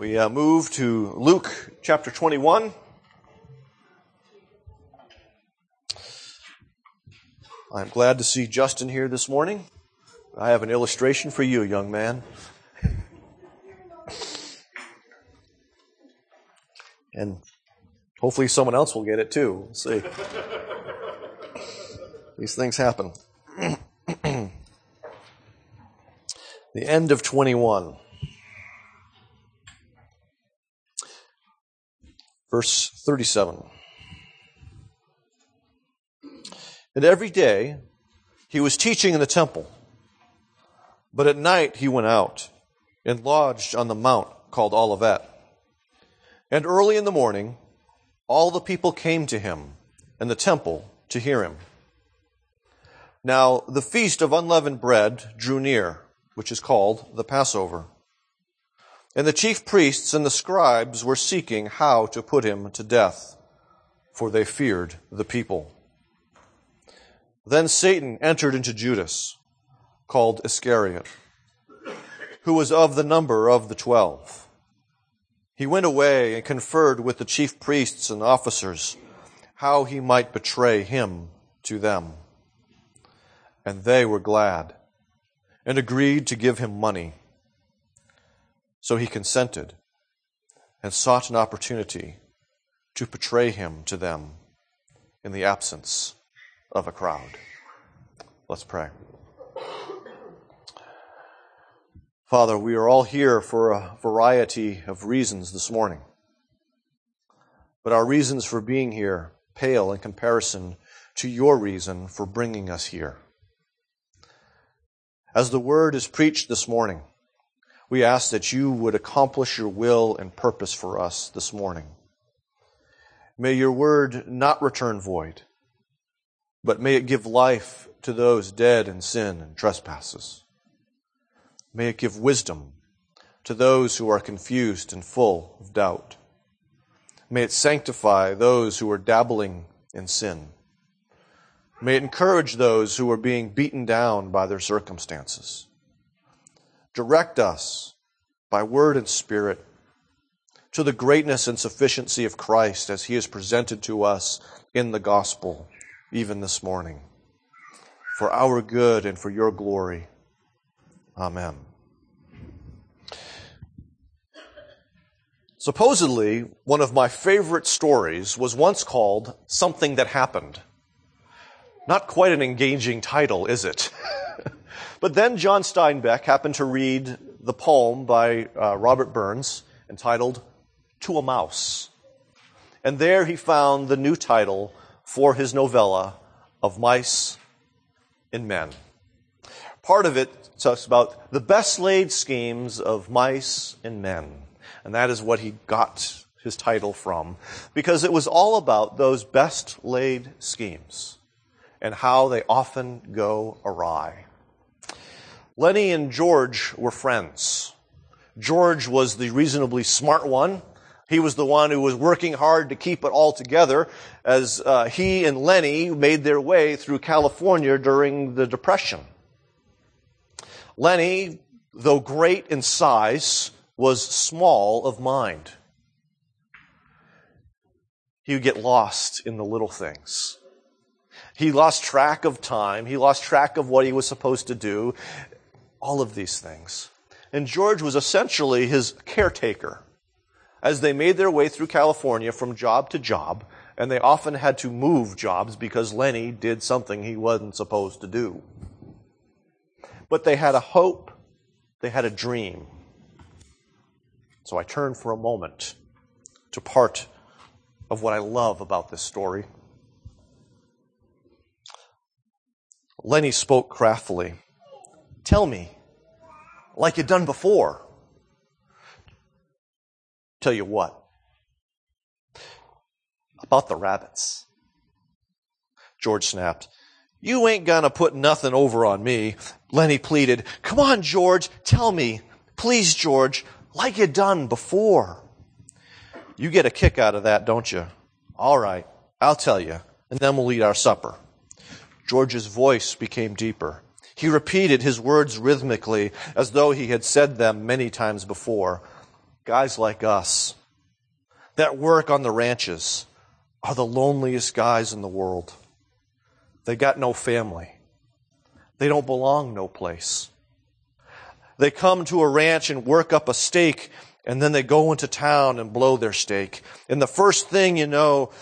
We uh, move to Luke chapter 21. I'm glad to see Justin here this morning. I have an illustration for you, young man. And hopefully someone else will get it too. We'll see. These things happen. the end of 21. Verse 37. And every day he was teaching in the temple. But at night he went out and lodged on the mount called Olivet. And early in the morning, all the people came to him in the temple to hear him. Now the feast of unleavened bread drew near, which is called the Passover. And the chief priests and the scribes were seeking how to put him to death, for they feared the people. Then Satan entered into Judas, called Iscariot, who was of the number of the twelve. He went away and conferred with the chief priests and officers how he might betray him to them. And they were glad and agreed to give him money. So he consented and sought an opportunity to betray him to them in the absence of a crowd. Let's pray. Father, we are all here for a variety of reasons this morning. But our reasons for being here pale in comparison to your reason for bringing us here. As the word is preached this morning, we ask that you would accomplish your will and purpose for us this morning. May your word not return void, but may it give life to those dead in sin and trespasses. May it give wisdom to those who are confused and full of doubt. May it sanctify those who are dabbling in sin. May it encourage those who are being beaten down by their circumstances. Direct us by word and spirit to the greatness and sufficiency of Christ as he is presented to us in the gospel, even this morning. For our good and for your glory. Amen. Supposedly, one of my favorite stories was once called Something That Happened. Not quite an engaging title, is it? But then John Steinbeck happened to read the poem by uh, Robert Burns entitled To a Mouse. And there he found the new title for his novella of Mice and Men. Part of it talks about the best laid schemes of mice and men. And that is what he got his title from, because it was all about those best laid schemes and how they often go awry. Lennie and George were friends. George was the reasonably smart one. He was the one who was working hard to keep it all together as uh, he and Lennie made their way through California during the Depression. Lennie, though great in size, was small of mind. He would get lost in the little things. He lost track of time. He lost track of what he was supposed to do all of these things. And George was essentially his caretaker as they made their way through California from job to job, and they often had to move jobs because Lennie did something he wasn't supposed to do. But they had a hope, they had a dream. So I turn for a moment to part of what I love about this story. Lennie spoke craftily. Tell me, like you've done before. Tell you what. About the rabbits. George snapped. You ain't gonna put nothing over on me. Lennie pleaded. Come on, George, tell me. Please, George, like you done before. You get a kick out of that, don't you? All right, I'll tell you, and then we'll eat our supper. George's voice became deeper. He repeated his words rhythmically as though he had said them many times before. guys like us that work on the ranches are the loneliest guys in the world. They got no family. They don't belong no place. They come to a ranch and work up a stake and then they go into town and blow their stake. And the first thing you know,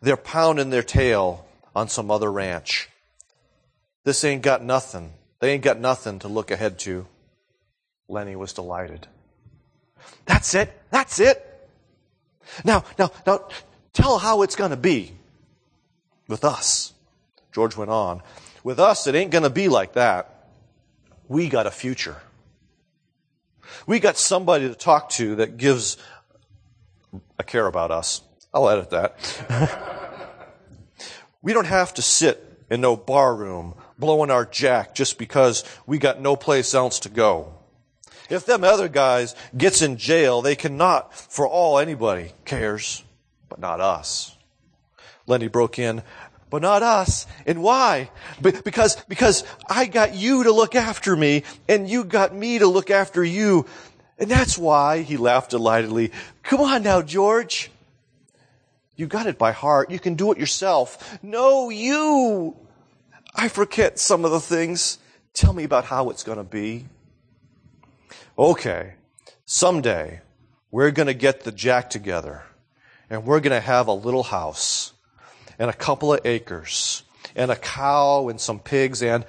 they're pounding their tail on some other ranch. This ain't got nothing. They ain't got nothing to look ahead to. Lennie was delighted. That's it. That's it. Now, now, now, tell how it's going to be with us. George went on. With us, it ain't going to be like that. We got a future. We got somebody to talk to that gives a care about us. I'll edit that. we don't have to sit in no bar room blowing our jack just because we got no place else to go. If them other guys gets in jail, they cannot for all anybody cares, but not us. Lennie broke in, but not us. And why? Because, because I got you to look after me and you got me to look after you. And that's why he laughed delightedly. Come on now, George. You got it by heart. You can do it yourself. No, you. I forget some of the things. Tell me about how it's going to be. Okay. Someday we're going to get the jack together and we're going to have a little house and a couple of acres and a cow and some pigs and,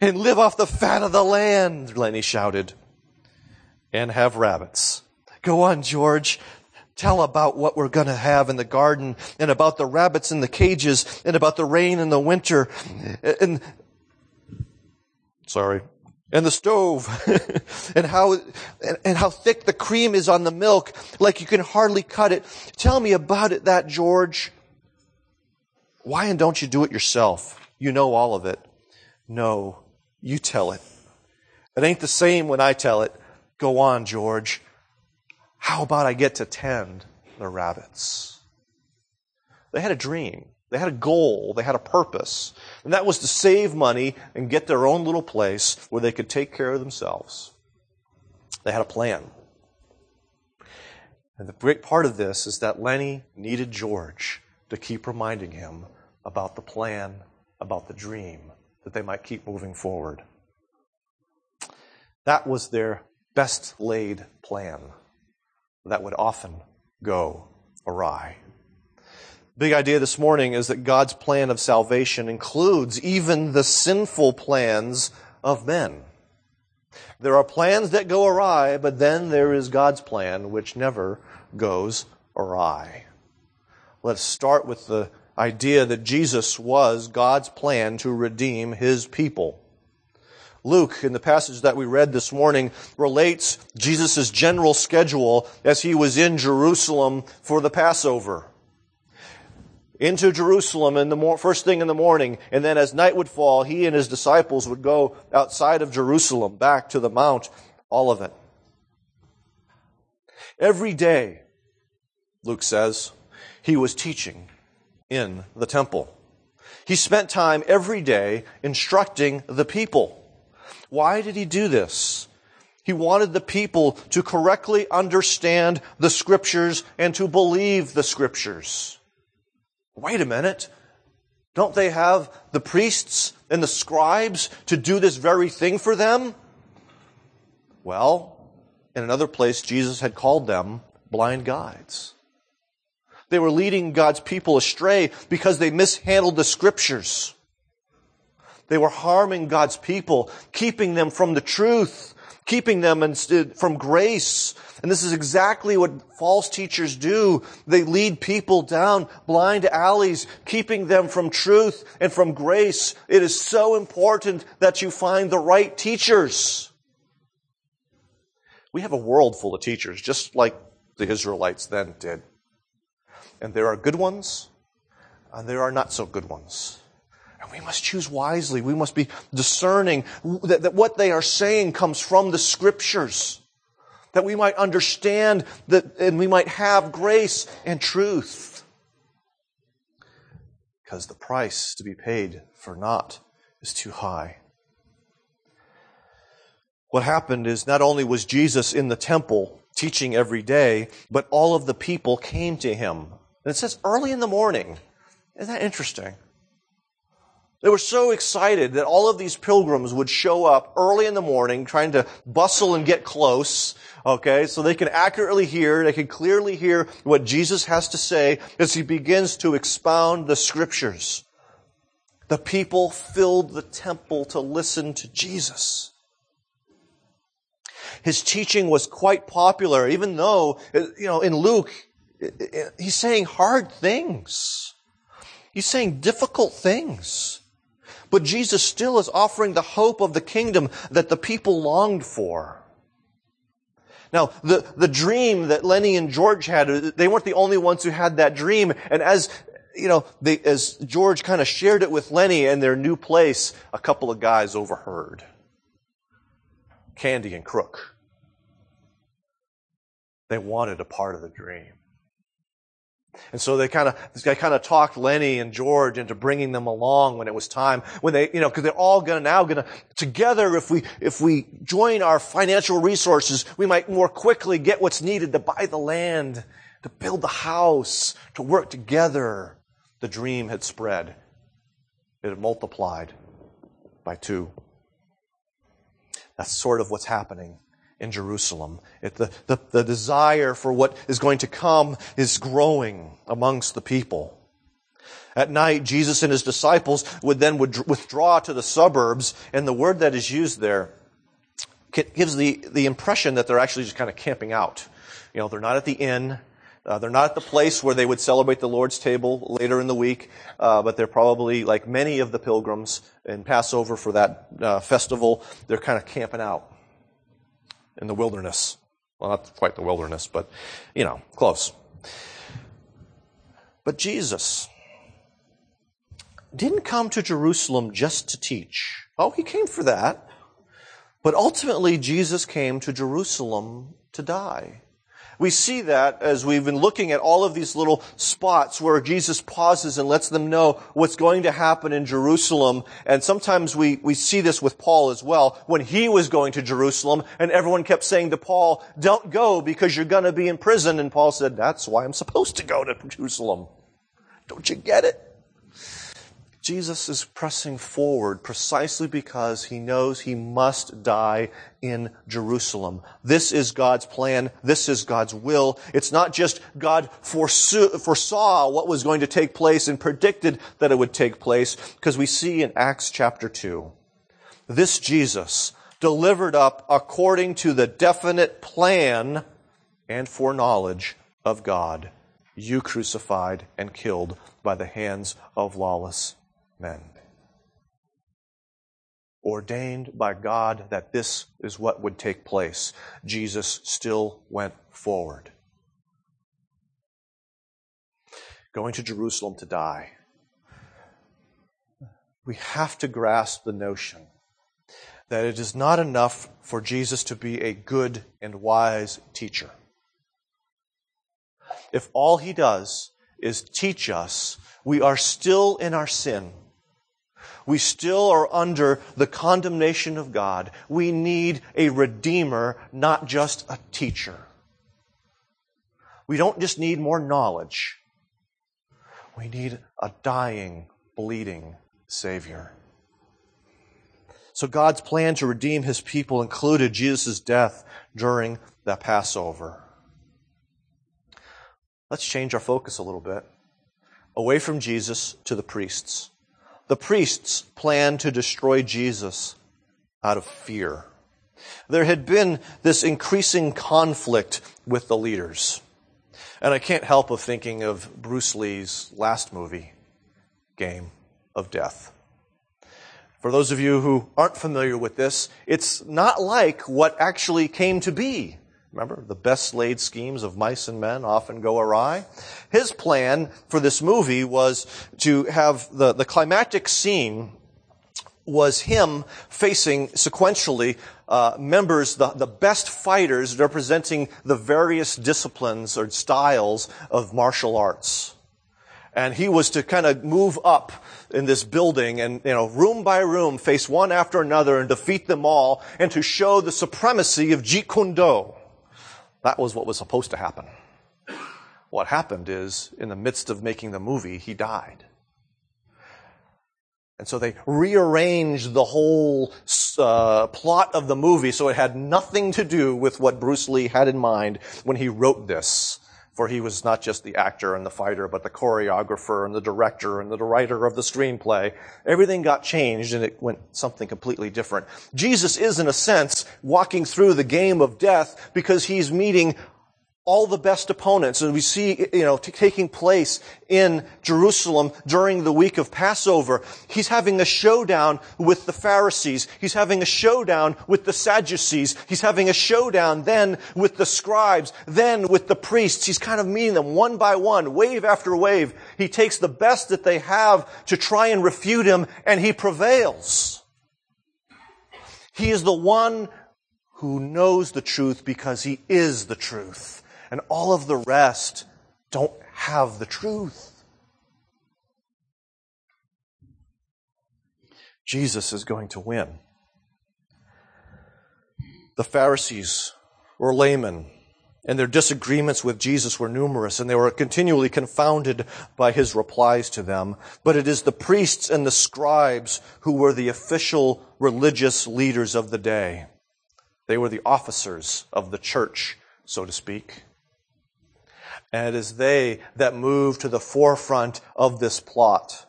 and live off the fat of the land, Lennie shouted. And have rabbits. Go on, George. Tell about what we're going to have in the garden and about the rabbits in the cages and about the rain in the winter and, sorry, and the stove and how and, and, how thick the cream is on the milk like you can hardly cut it tell me about it that george why and don't you do it yourself? You know all of it. No, you tell it. It ain't the same when I tell it. Go on, George. How about I get to tend the rabbits? They had a dream. They had a goal. They had a purpose. And that was to save money and get their own little place where they could take care of themselves. They had a plan. And the great part of this is that Lennie needed George to keep reminding him about the plan, about the dream, that they might keep moving forward. That was their best laid plan that would often go awry. Big idea this morning is that God's plan of salvation includes even the sinful plans of men. There are plans that go awry, but then there is God's plan which never goes awry. Let's start with the idea that Jesus was God's plan to redeem his people. Luke, in the passage that we read this morning, relates Jesus' general schedule as he was in Jerusalem for the Passover. Into Jerusalem in the first thing in the morning, and then as night would fall, he and his disciples would go outside of Jerusalem back to the Mount Olivet. Every day, Luke says, he was teaching in the temple. He spent time every day instructing the people. Why did he do this? He wanted the people to correctly understand the scriptures and to believe the scriptures. Wait a minute. Don't they have the priests and the scribes to do this very thing for them? Well, in another place, Jesus had called them blind guides. They were leading God's people astray because they mishandled the scriptures. They were harming God's people, keeping them from the truth, keeping them from grace. And this is exactly what false teachers do. They lead people down blind alleys, keeping them from truth and from grace. It is so important that you find the right teachers. We have a world full of teachers, just like the Israelites then did. And there are good ones, and there are not so good ones. And we must choose wisely. We must be discerning that, that what they are saying comes from the scriptures. That we might understand that, and we might have grace and truth. Because the price to be paid for not is too high. What happened is not only was Jesus in the temple teaching every day, but all of the people came to him. And it says early in the morning. Isn't that interesting? They were so excited that all of these pilgrims would show up early in the morning trying to bustle and get close, okay, so they can accurately hear, they can clearly hear what Jesus has to say as he begins to expound the scriptures. The people filled the temple to listen to Jesus. His teaching was quite popular, even though, you know, in Luke, he's saying hard things. He's saying difficult things. But Jesus still is offering the hope of the kingdom that the people longed for. Now, the, the dream that Lennie and George had, they weren't the only ones who had that dream. And as, you know, they, as George kind of shared it with Lennie in their new place, a couple of guys overheard. Candy and Crook. They wanted a part of the dream. And so they kind of, they kind of talked Lennie and George into bringing them along when it was time. When they, you know, because they're all gonna now gonna together. If we if we join our financial resources, we might more quickly get what's needed to buy the land, to build the house, to work together. The dream had spread. It had multiplied by two. That's sort of what's happening in Jerusalem. It, the, the, the desire for what is going to come is growing amongst the people. At night, Jesus and his disciples would then withdraw to the suburbs, and the word that is used there gives the, the impression that they're actually just kind of camping out. You know, they're not at the inn. Uh, they're not at the place where they would celebrate the Lord's table later in the week, uh, but they're probably, like many of the pilgrims in Passover for that uh, festival, they're kind of camping out in the wilderness. Well, not quite the wilderness, but, you know, close. But Jesus didn't come to Jerusalem just to teach. Oh, he came for that. But ultimately, Jesus came to Jerusalem to die. We see that as we've been looking at all of these little spots where Jesus pauses and lets them know what's going to happen in Jerusalem. And sometimes we, we see this with Paul as well. When he was going to Jerusalem and everyone kept saying to Paul, don't go because you're going to be in prison. And Paul said, that's why I'm supposed to go to Jerusalem. Don't you get it? Jesus is pressing forward precisely because he knows he must die in Jerusalem. This is God's plan. This is God's will. It's not just God foresaw what was going to take place and predicted that it would take place, because we see in Acts chapter 2, this Jesus delivered up according to the definite plan and foreknowledge of God, you crucified and killed by the hands of lawless men. Ordained by God that this is what would take place, Jesus still went forward. Going to Jerusalem to die. We have to grasp the notion that it is not enough for Jesus to be a good and wise teacher. If all he does is teach us, we are still in our sin we still are under the condemnation of God. We need a redeemer, not just a teacher. We don't just need more knowledge. We need a dying, bleeding Savior. So God's plan to redeem his people included Jesus' death during the Passover. Let's change our focus a little bit. Away from Jesus to the priests the priests planned to destroy Jesus out of fear. There had been this increasing conflict with the leaders. And I can't help of thinking of Bruce Lee's last movie, Game of Death. For those of you who aren't familiar with this, it's not like what actually came to be Remember, the best laid schemes of mice and men often go awry. His plan for this movie was to have the, the climactic scene was him facing sequentially uh, members, the, the best fighters representing the various disciplines or styles of martial arts. And he was to kind of move up in this building and, you know, room by room, face one after another and defeat them all and to show the supremacy of Jeet Kune Do That was what was supposed to happen. What happened is, in the midst of making the movie, he died. And so they rearranged the whole uh, plot of the movie so it had nothing to do with what Bruce Lee had in mind when he wrote this. For he was not just the actor and the fighter, but the choreographer and the director and the writer of the screenplay. Everything got changed and it went something completely different. Jesus is, in a sense, walking through the game of death because he's meeting all the best opponents. And we see, you know, t- taking place in Jerusalem during the week of Passover. He's having a showdown with the Pharisees. He's having a showdown with the Sadducees. He's having a showdown then with the scribes, then with the priests. He's kind of meeting them one by one, wave after wave. He takes the best that they have to try and refute him, and he prevails. He is the one who knows the truth because he is the truth and all of the rest don't have the truth. Jesus is going to win. The Pharisees were laymen, and their disagreements with Jesus were numerous, and they were continually confounded by his replies to them. But it is the priests and the scribes who were the official religious leaders of the day. They were the officers of the church, so to speak. And it is they that move to the forefront of this plot.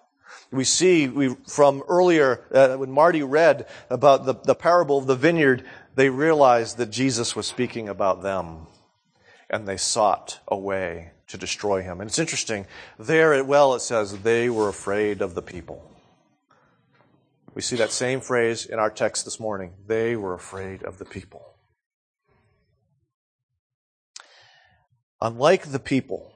We see we, from earlier, uh, when Marty read about the, the parable of the vineyard, they realized that Jesus was speaking about them. And they sought a way to destroy him. And it's interesting. There, well, it says they were afraid of the people. We see that same phrase in our text this morning. They were afraid of the people. Unlike the people,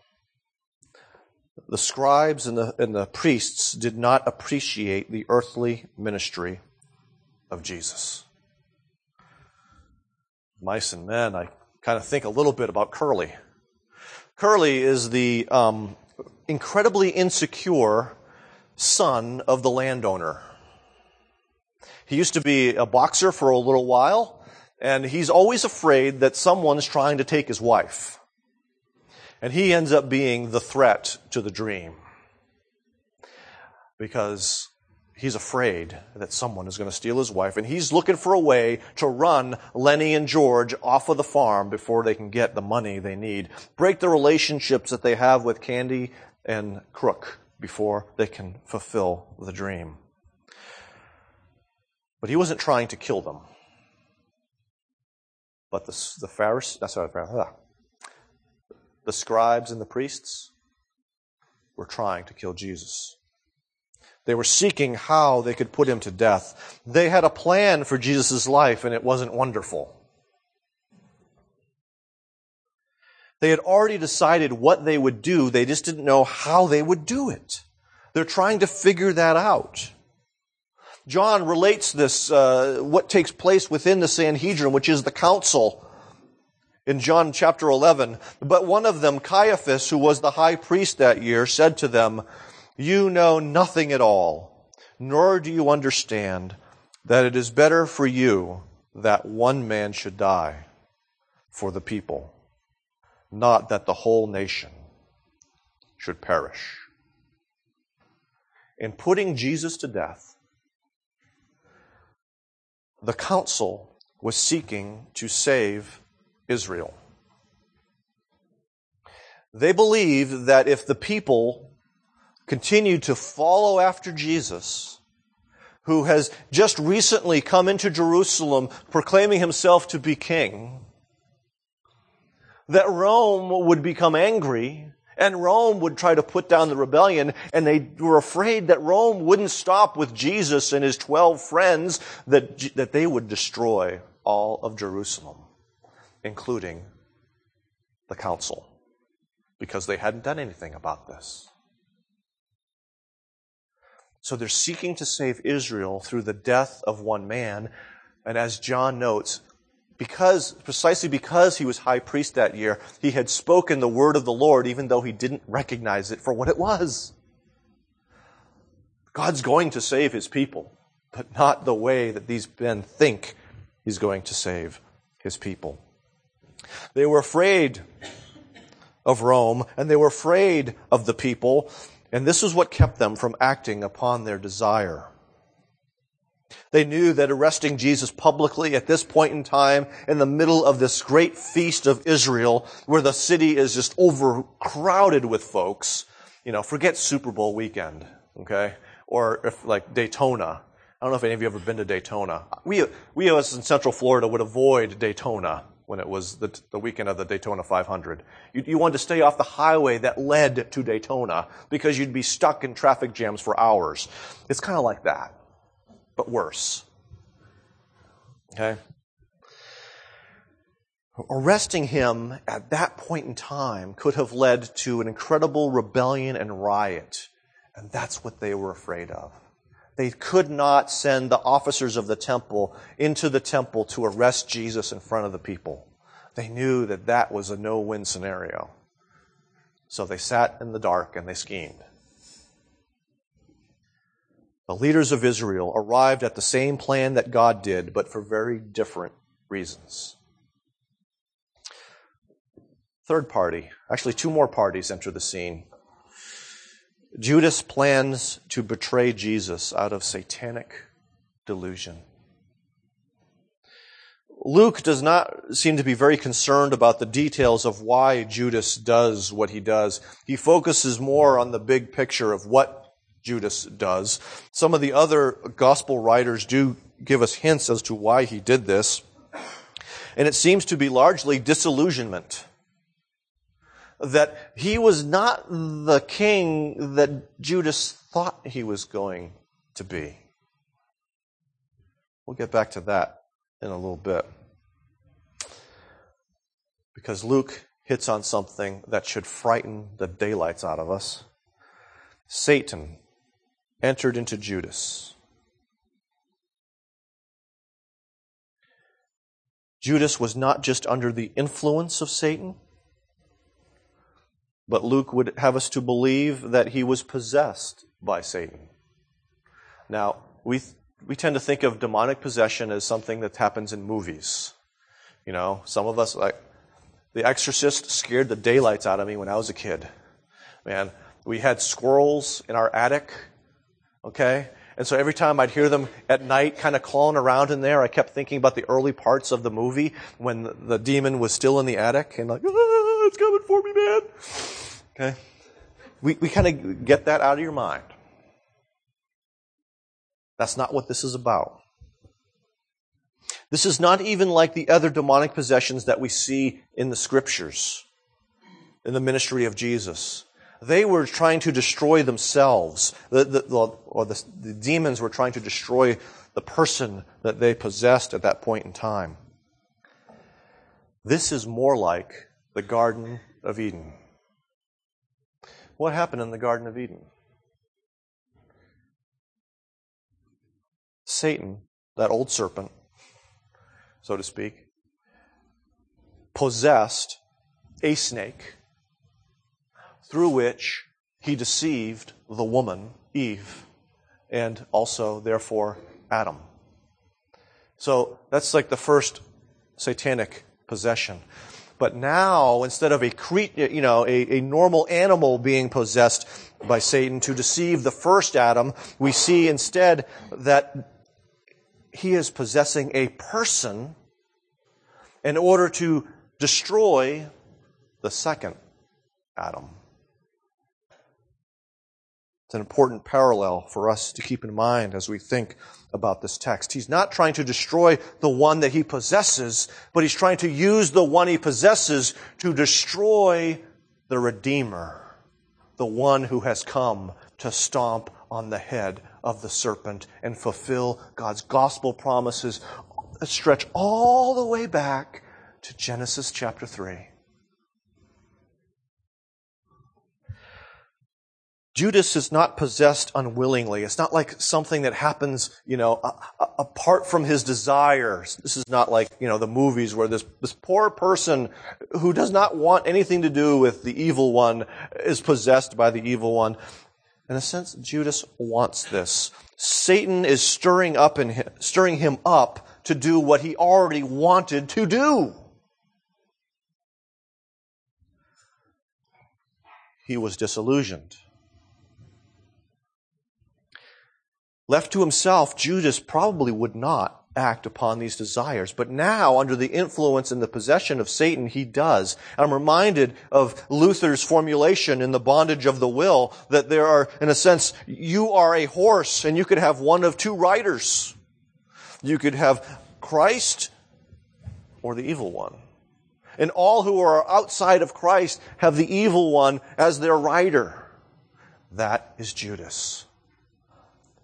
the scribes and the, and the priests did not appreciate the earthly ministry of Jesus. Mice and men, I kind of think a little bit about Curley. Curley is the um, incredibly insecure son of the landowner. He used to be a boxer for a little while, and he's always afraid that someone's trying to take his wife. And he ends up being the threat to the dream because he's afraid that someone is going to steal his wife and he's looking for a way to run Lennie and George off of the farm before they can get the money they need. Break the relationships that they have with Candy and Crook before they can fulfill the dream. But he wasn't trying to kill them. But the, the Pharisees, uh, sorry, uh, the scribes and the priests were trying to kill Jesus. They were seeking how they could put him to death. They had a plan for Jesus' life, and it wasn't wonderful. They had already decided what they would do, they just didn't know how they would do it. They're trying to figure that out. John relates this, uh, what takes place within the Sanhedrin, which is the council in John chapter 11. But one of them, Caiaphas, who was the high priest that year, said to them, You know nothing at all, nor do you understand that it is better for you that one man should die for the people, not that the whole nation should perish. In putting Jesus to death, the council was seeking to save Israel. They believed that if the people continued to follow after Jesus, who has just recently come into Jerusalem proclaiming himself to be king, that Rome would become angry and Rome would try to put down the rebellion, and they were afraid that Rome wouldn't stop with Jesus and his 12 friends, that, that they would destroy all of Jerusalem including the council, because they hadn't done anything about this. So they're seeking to save Israel through the death of one man. And as John notes, because, precisely because he was high priest that year, he had spoken the word of the Lord even though he didn't recognize it for what it was. God's going to save his people, but not the way that these men think he's going to save his people. They were afraid of Rome, and they were afraid of the people, and this is what kept them from acting upon their desire. They knew that arresting Jesus publicly at this point in time, in the middle of this great feast of Israel, where the city is just overcrowded with folks, you know, forget Super Bowl weekend, okay? Or if like Daytona. I don't know if any of you have ever been to Daytona. We, we of us in Central Florida would avoid Daytona when it was the, the weekend of the Daytona 500. You, you wanted to stay off the highway that led to Daytona because you'd be stuck in traffic jams for hours. It's kind of like that, but worse. Okay? Arresting him at that point in time could have led to an incredible rebellion and riot. And that's what they were afraid of. They could not send the officers of the temple into the temple to arrest Jesus in front of the people. They knew that that was a no win scenario. So they sat in the dark and they schemed. The leaders of Israel arrived at the same plan that God did, but for very different reasons. Third party, actually, two more parties enter the scene. Judas plans to betray Jesus out of satanic delusion. Luke does not seem to be very concerned about the details of why Judas does what he does. He focuses more on the big picture of what Judas does. Some of the other gospel writers do give us hints as to why he did this. And it seems to be largely disillusionment that he was not the king that Judas thought he was going to be. We'll get back to that in a little bit. Because Luke hits on something that should frighten the daylights out of us. Satan entered into Judas. Judas was not just under the influence of Satan but Luke would have us to believe that he was possessed by Satan. Now, we, we tend to think of demonic possession as something that happens in movies. You know, some of us, like, The Exorcist scared the daylights out of me when I was a kid. Man, we had squirrels in our attic, okay? And so every time I'd hear them at night kind of clawing around in there, I kept thinking about the early parts of the movie when the demon was still in the attic and like, ah, it's coming for me, man. Okay? We, we kind of get that out of your mind. That's not what this is about. This is not even like the other demonic possessions that we see in the scriptures, in the ministry of Jesus. They were trying to destroy themselves. The, the, or the, the demons were trying to destroy the person that they possessed at that point in time. This is more like the Garden of Eden. What happened in the Garden of Eden? Satan, that old serpent, so to speak, possessed a snake through which he deceived the woman, Eve, and also, therefore, Adam. So that's like the first satanic possession. But now, instead of a cre- you know a, a normal animal being possessed by Satan to deceive the first Adam, we see instead that he is possessing a person in order to destroy the second Adam. It's an important parallel for us to keep in mind as we think about this text. He's not trying to destroy the one that he possesses, but he's trying to use the one he possesses to destroy the Redeemer, the one who has come to stomp on the head of the serpent and fulfill God's gospel promises that stretch all the way back to Genesis chapter 3. Judas is not possessed unwillingly. It's not like something that happens, you know, a, a, apart from his desires. This is not like, you know, the movies where this, this poor person who does not want anything to do with the evil one is possessed by the evil one. In a sense, Judas wants this. Satan is stirring up in him, stirring him up to do what he already wanted to do. He was disillusioned. Left to himself, Judas probably would not act upon these desires. But now, under the influence and the possession of Satan, he does. I'm reminded of Luther's formulation in The Bondage of the Will that there are, in a sense, you are a horse and you could have one of two riders. You could have Christ or the evil one. And all who are outside of Christ have the evil one as their rider. That is Judas.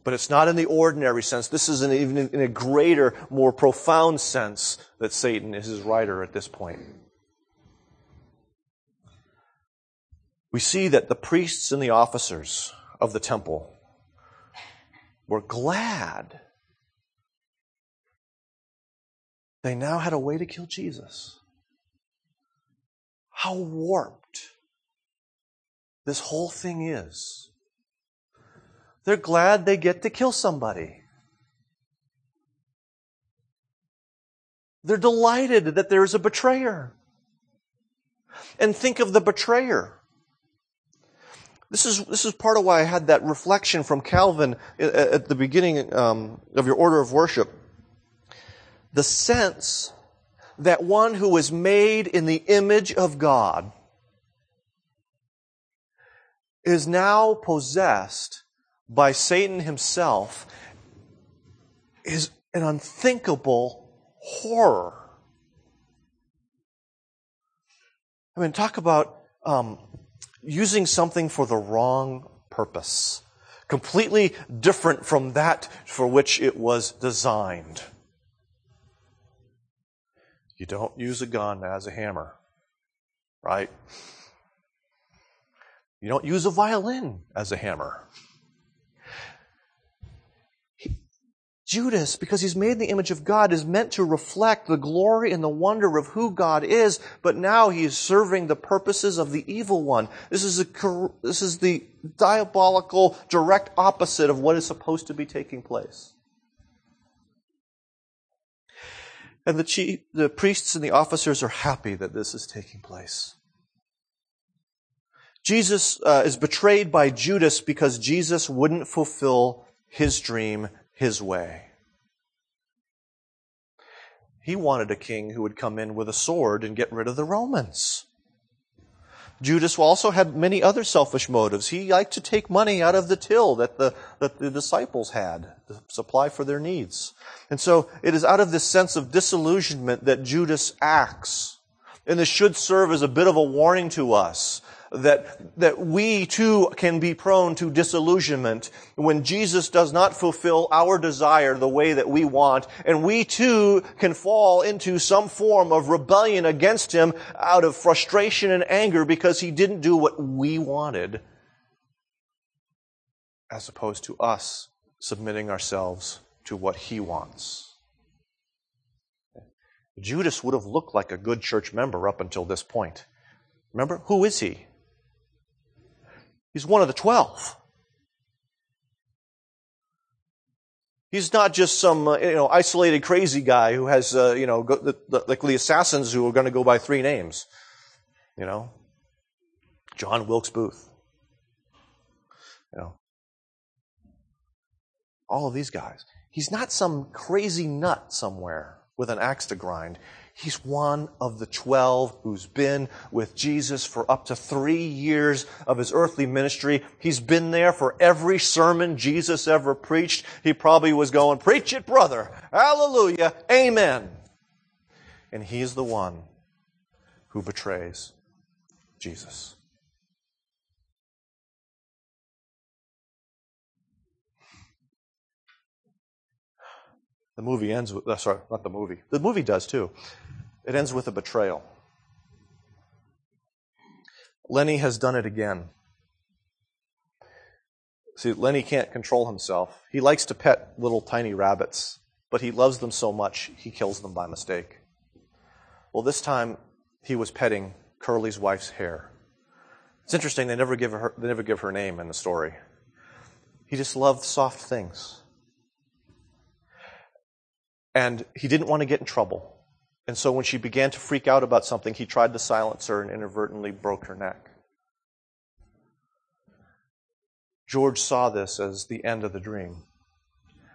But it's not in the ordinary sense. This is in, even in a greater, more profound sense that Satan is his rider at this point. We see that the priests and the officers of the temple were glad they now had a way to kill Jesus. How warped this whole thing is. They're glad they get to kill somebody. They're delighted that there's a betrayer. And think of the betrayer. This is, this is part of why I had that reflection from Calvin at the beginning um, of your order of worship. The sense that one who is made in the image of God is now possessed by Satan himself is an unthinkable horror. I mean, talk about um, using something for the wrong purpose, completely different from that for which it was designed. You don't use a gun as a hammer, right? You don't use a violin as a hammer. Judas, because he's made in the image of God, is meant to reflect the glory and the wonder of who God is, but now he is serving the purposes of the evil one. This is, a, this is the diabolical, direct opposite of what is supposed to be taking place. And the, chief, the priests and the officers are happy that this is taking place. Jesus uh, is betrayed by Judas because Jesus wouldn't fulfill his dream his way. He wanted a king who would come in with a sword and get rid of the Romans. Judas also had many other selfish motives. He liked to take money out of the till that the, that the disciples had to supply for their needs. And so it is out of this sense of disillusionment that Judas acts. And this should serve as a bit of a warning to us that, that we too can be prone to disillusionment when Jesus does not fulfill our desire the way that we want, and we too can fall into some form of rebellion against Him out of frustration and anger because He didn't do what we wanted, as opposed to us submitting ourselves to what He wants. Judas would have looked like a good church member up until this point. Remember, who is he? He's one of the twelve. He's not just some uh, you know isolated crazy guy who has uh, you know go, the, the, like the assassins who are going to go by three names. You know, John Wilkes Booth. You know, all of these guys. He's not some crazy nut somewhere with an axe to grind. He's one of the twelve who's been with Jesus for up to three years of his earthly ministry. He's been there for every sermon Jesus ever preached. He probably was going, preach it, brother. Hallelujah. Amen. And he's the one who betrays Jesus. The movie ends with, uh, sorry, not the movie. The movie does too. It ends with a betrayal. Lennie has done it again. See, Lennie can't control himself. He likes to pet little tiny rabbits, but he loves them so much he kills them by mistake. Well, this time he was petting Curley's wife's hair. It's interesting, they never give her, they never give her name in the story. He just loved soft things. And he didn't want to get in trouble. And so when she began to freak out about something, he tried to silence her and inadvertently broke her neck. George saw this as the end of the dream.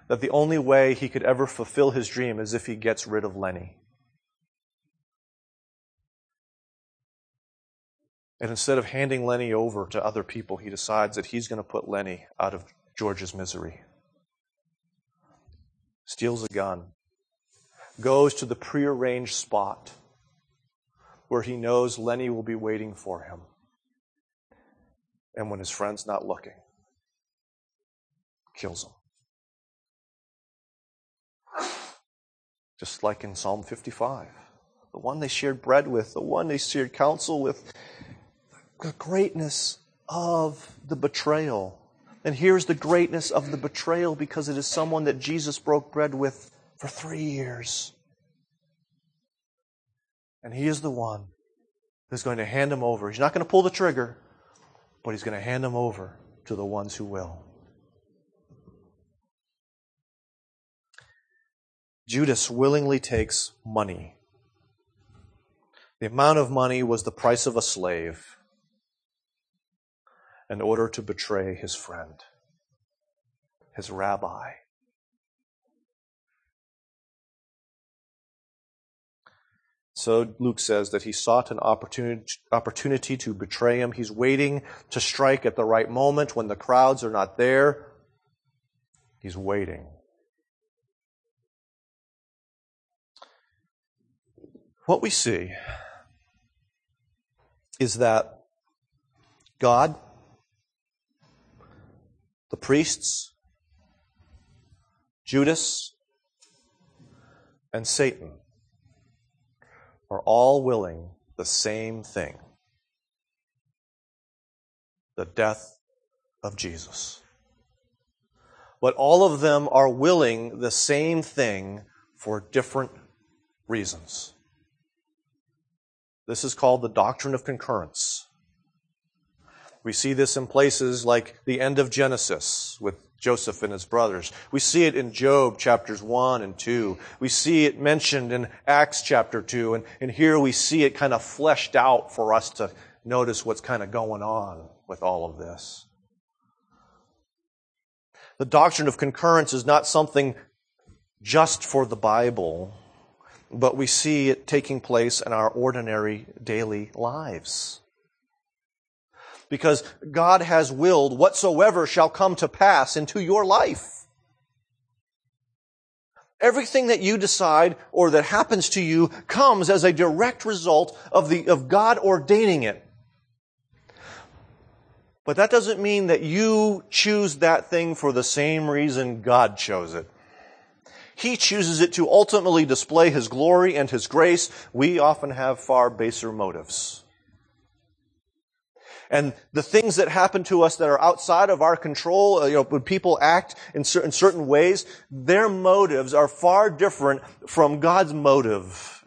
That the only way he could ever fulfill his dream is if he gets rid of Lennie. And instead of handing Lennie over to other people, he decides that he's going to put Lennie out of George's misery. Steals a gun, goes to the prearranged spot where he knows Lennie will be waiting for him. And when his friend's not looking, kills him. Just like in Psalm 55. The one they shared bread with, the one they shared counsel with, the greatness of the betrayal. And here's the greatness of the betrayal because it is someone that Jesus broke bread with for three years. And he is the one who's going to hand him over. He's not going to pull the trigger, but he's going to hand him over to the ones who will. Judas willingly takes money. The amount of money was the price of a slave in order to betray his friend, his rabbi. So Luke says that he sought an opportunity, to betray him. He's waiting to strike at the right moment when the crowds are not there. He's waiting. What we see is that God the priests, Judas, and Satan are all willing the same thing the death of Jesus. But all of them are willing the same thing for different reasons. This is called the doctrine of concurrence. We see this in places like the end of Genesis with Joseph and his brothers. We see it in Job chapters 1 and 2. We see it mentioned in Acts chapter 2. And, and here we see it kind of fleshed out for us to notice what's kind of going on with all of this. The doctrine of concurrence is not something just for the Bible, but we see it taking place in our ordinary daily lives because God has willed whatsoever shall come to pass into your life. Everything that you decide or that happens to you comes as a direct result of the, of God ordaining it. But that doesn't mean that you choose that thing for the same reason God chose it. He chooses it to ultimately display His glory and His grace. We often have far baser motives and the things that happen to us that are outside of our control, uh, you know, when people act in certain, certain ways, their motives are far different from God's motive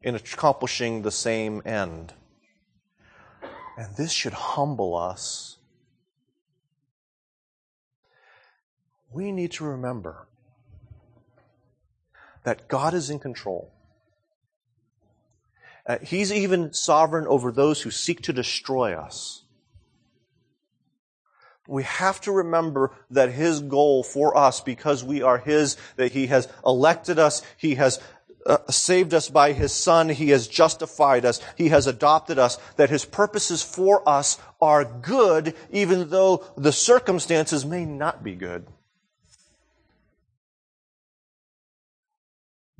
in accomplishing the same end. And this should humble us. We need to remember that God is in control. Uh, he's even sovereign over those who seek to destroy us. We have to remember that His goal for us, because we are His, that He has elected us, He has uh, saved us by His Son, He has justified us, He has adopted us, that His purposes for us are good, even though the circumstances may not be good.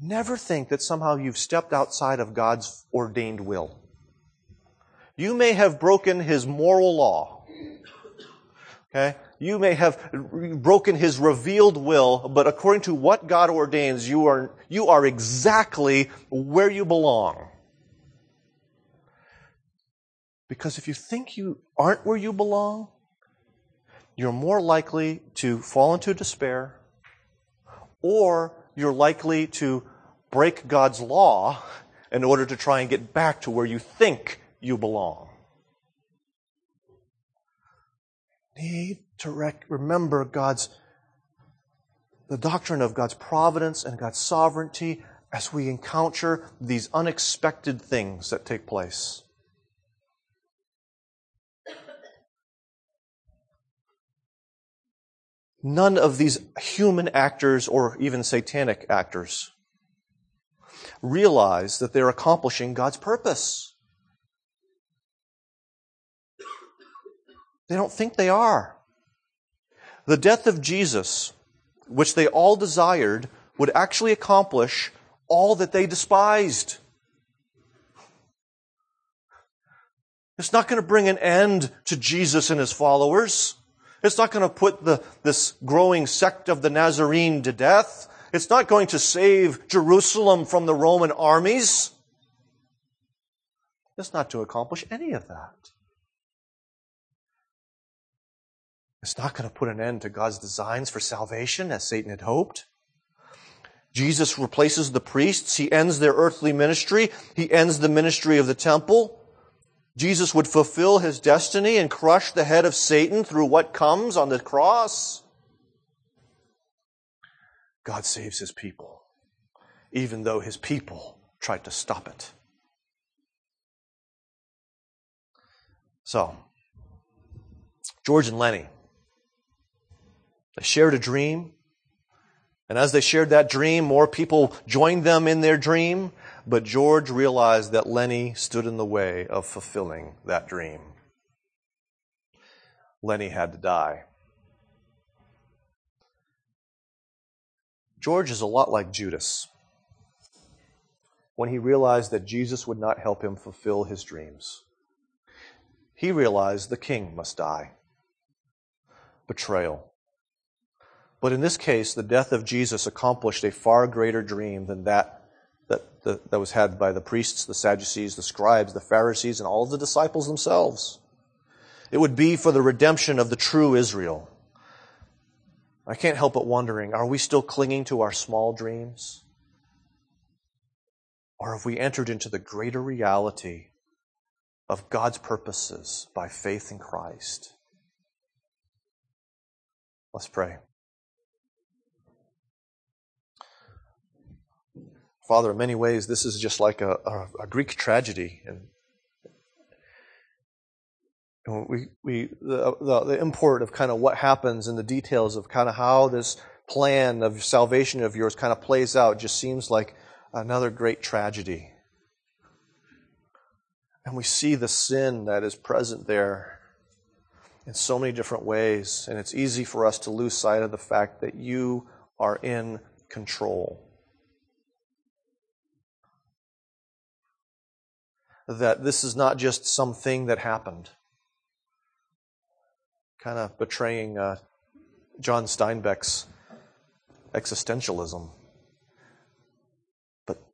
Never think that somehow you've stepped outside of God's ordained will. You may have broken His moral law. Okay? You may have broken His revealed will, but according to what God ordains, you are, you are exactly where you belong. Because if you think you aren't where you belong, you're more likely to fall into despair, or you're likely to break God's law in order to try and get back to where you think you belong. Need to rec- remember God's the doctrine of God's providence and God's sovereignty as we encounter these unexpected things that take place. none of these human actors or even satanic actors realize that they're accomplishing God's purpose. They don't think they are. The death of Jesus, which they all desired, would actually accomplish all that they despised. It's not going to bring an end to Jesus and his followers. It's not going to put the, this growing sect of the Nazarene to death. It's not going to save Jerusalem from the Roman armies. It's not to accomplish any of that. It's not going to put an end to God's designs for salvation as Satan had hoped. Jesus replaces the priests. He ends their earthly ministry. He ends the ministry of the temple. Jesus would fulfill his destiny and crush the head of Satan through what comes on the cross. God saves his people, even though his people tried to stop it. So, George and Lennie, they shared a dream. And as they shared that dream, more people joined them in their dream. But George realized that Lennie stood in the way of fulfilling that dream. Lennie had to die. George is a lot like Judas when he realized that Jesus would not help him fulfill his dreams. He realized the king must die. Betrayal. But in this case, the death of Jesus accomplished a far greater dream than that that, that, that was had by the priests, the Sadducees, the scribes, the Pharisees, and all of the disciples themselves. It would be for the redemption of the true Israel. I can't help but wondering, are we still clinging to our small dreams? Or have we entered into the greater reality of God's purposes by faith in Christ? Let's pray. Father, in many ways, this is just like a, a, a Greek tragedy. And, we, we, the, the, the import of kind of what happens and the details of kind of how this plan of salvation of yours kind of plays out just seems like another great tragedy. And we see the sin that is present there in so many different ways. And it's easy for us to lose sight of the fact that you are in control. that this is not just something that happened. Kind of betraying uh, John Steinbeck's existentialism. But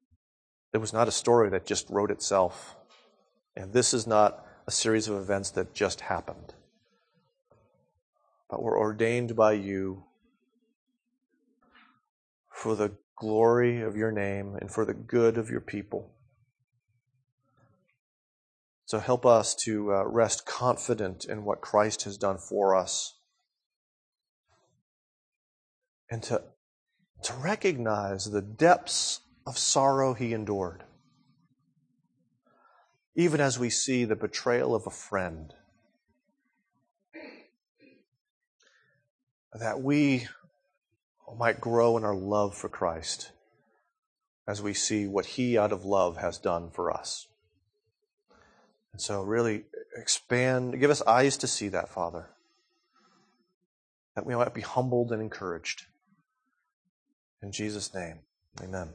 it was not a story that just wrote itself. And this is not a series of events that just happened. But were ordained by you for the glory of your name and for the good of your people. So help us to uh, rest confident in what Christ has done for us and to, to recognize the depths of sorrow he endured. Even as we see the betrayal of a friend, that we might grow in our love for Christ as we see what he out of love has done for us. And so, really expand, give us eyes to see that, Father, that we might be humbled and encouraged. In Jesus' name, amen.